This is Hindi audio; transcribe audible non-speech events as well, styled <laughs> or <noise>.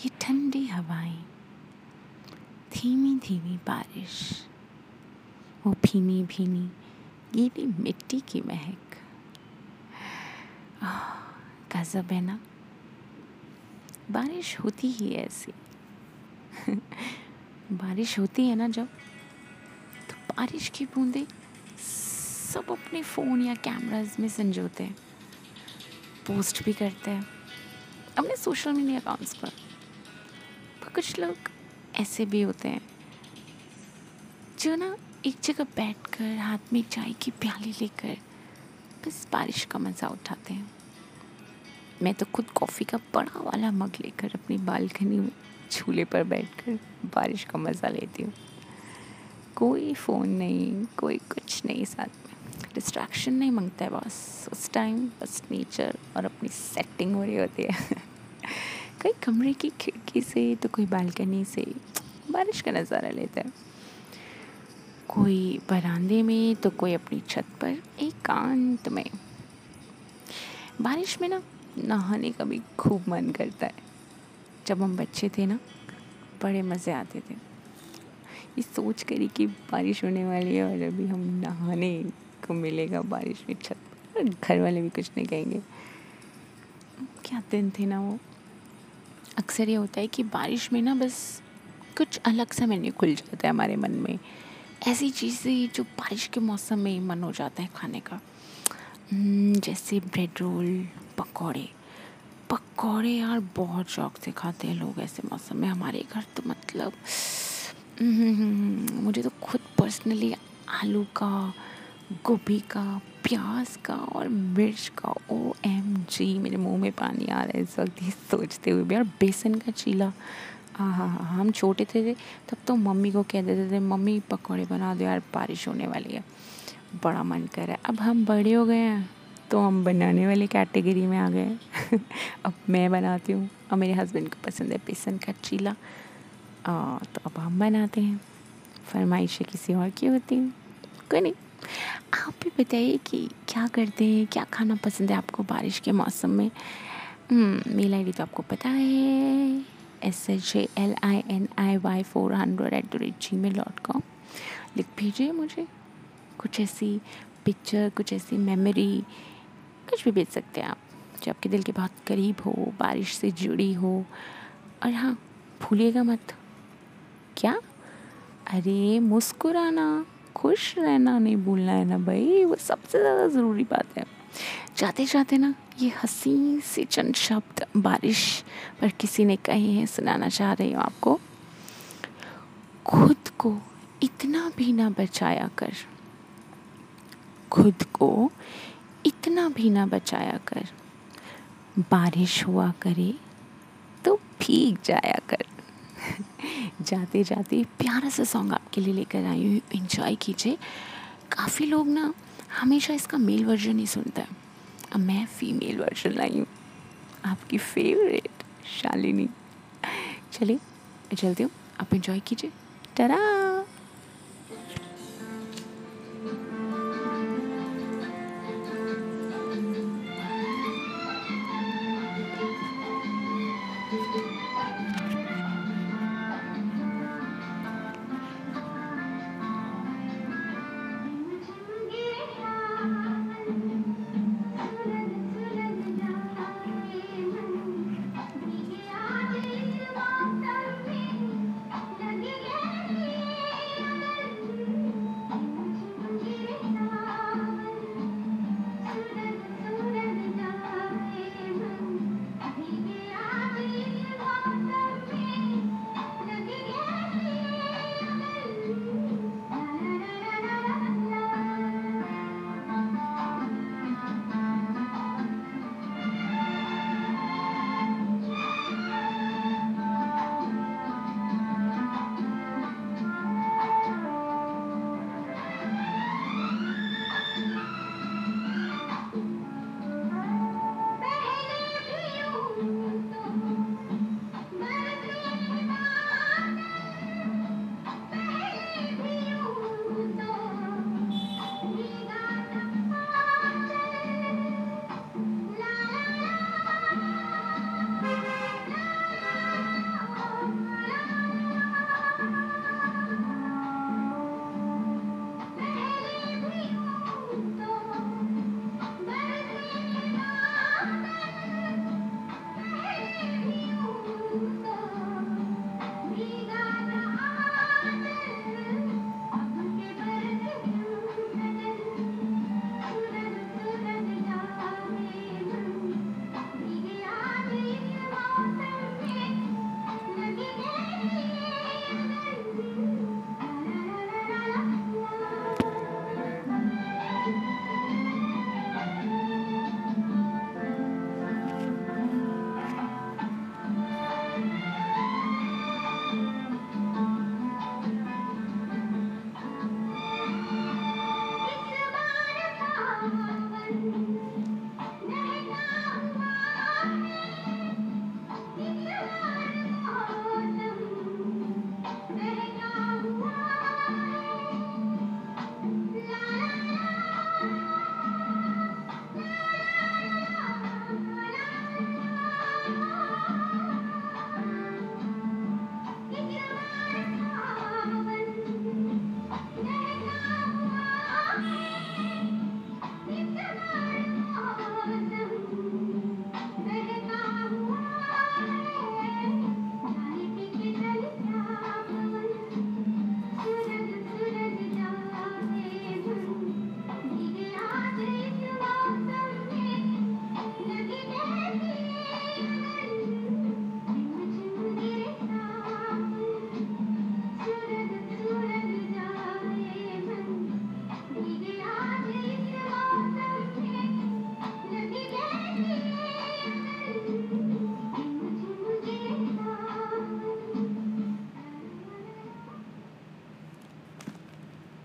ये ठंडी हवाएँ धीमी धीमी बारिश, वो भीनी भीनी गीली मिट्टी की महक। गजब है ना? बारिश होती ही ऐसी। बारिश होती है ना जब? तो बारिश की बूंदें सब अपने फ़ोन या कैमराज में संजोते हैं, पोस्ट भी करते हैं, अपने सोशल मीडिया अकाउंट्स पर। कुछ लोग ऐसे भी होते हैं, जो ना एक जगह बैठकर हाथ में चाय की प्याली लेकर बस बारिश का मज़ा उठाते हैं। मैं तो खुद कॉफ़ी का बड़ा वाला मग लेकर अपनी बालकनी में झूले पर बैठकर बारिश का मज़ा लेती हूँ। कोई फ़ोन नहीं, कोई कुछ नहीं साथ में। डिस्ट्रैक्शन नहीं माँगता है बस। उस टाइम बस नेचर और अपनी सेटिंग हो रही होती है। <laughs> कोई कमरे की खिड़की से तो कोई बालकनी से बारिश का नज़ारा लेता है। कोई बरामदे में तो कोई अपनी छत पर एकांत में। बारिश में ना, नहाने का भी खूब मन करता है। जब हम बच्चे थे ना, बड़े मज़े आते थे। ये सोच करी कि बारिश होने वाली है और अभी हम नहाने को मिलेगा बारिश में छत पर। घर वाले भी कुछ नहीं कहेंगे। क्या दिन थे ना वो। अक्सर ये होता है कि बारिश में ना बस कुछ अलग सा मेन्यू खुल जाता है हमारे मन में। ऐसी चीज़ें जो बारिश के मौसम में ही मन हो जाता है खाने का। हम्म, जैसे ब्रेड रोल पकौड़े। पकौड़े यार बहुत शौक से खाते हैं लोग ऐसे मौसम में हमारे घर तो मतलब हम्म, मुझे तो खुद पर्सनली आलू का गोभी का प्याज का और मिर्च का ओ एम जी मेरे मुँह में पानी आ रहा है इस वक्त, ये सोचते हुए भी। और बेसन का चीला। हाँ हाँ हाँ हम छोटे थे तब तो मम्मी को कह देते थे, मम्मी, पकौड़े बना दो यार, बारिश होने वाली है। बड़ा मन कर रहा है। अब हम बड़े हो गए हैं तो हम बनाने वाली कैटेगरी में आ गए <laughs> अब मैं बनाती हूँ और मेरे हस्बैंड को पसंद है बेसन का चीला। तो अब हम बनाते हैं। फरमाइशें किसी और की होती हैं। कोई नहीं। आप भी बताइए कि क्या करते हैं, क्या खाना पसंद है आपको बारिश के मौसम में? मेल आई डी तो आपको पता है। S H A L I N I Y four hundred eight the rate Gmail dot com लिख भेजिए मुझे। कुछ ऐसी पिक्चर कुछ ऐसी मेमोरी कुछ भी भेज सकते हैं आप। जो आपके दिल के बहुत करीब हो, बारिश से जुड़ी हो। और हाँ भूलिएगा मत। क्या? अरे, मुस्कुराना। खुश रहना, नहीं भूलना है ना भाई। वो सबसे ज़्यादा ज़रूरी बात है। जाते जाते ना ये हसी से चंद शब्द बारिश, पर किसी ने कहे हैं, सुनाना चाह रही हूँ आपको। खुद को इतना भी ना बचाया कर। खुद को इतना भी ना बचाया कर। बारिश हुआ करे तो भीग जाया कर। जाते जाते प्यारा सा सॉन्ग आपके लिए लेकर आई हूँ। इन्जॉय कीजिए। काफ़ी लोग ना हमेशा इसका मेल वर्जन ही सुनता है। अब मैं फीमेल वर्जन लाई हूँ। आपकी फेवरेट शालिनी। चलिए, चलती हूँ। आप इन्जॉय कीजिए। टरा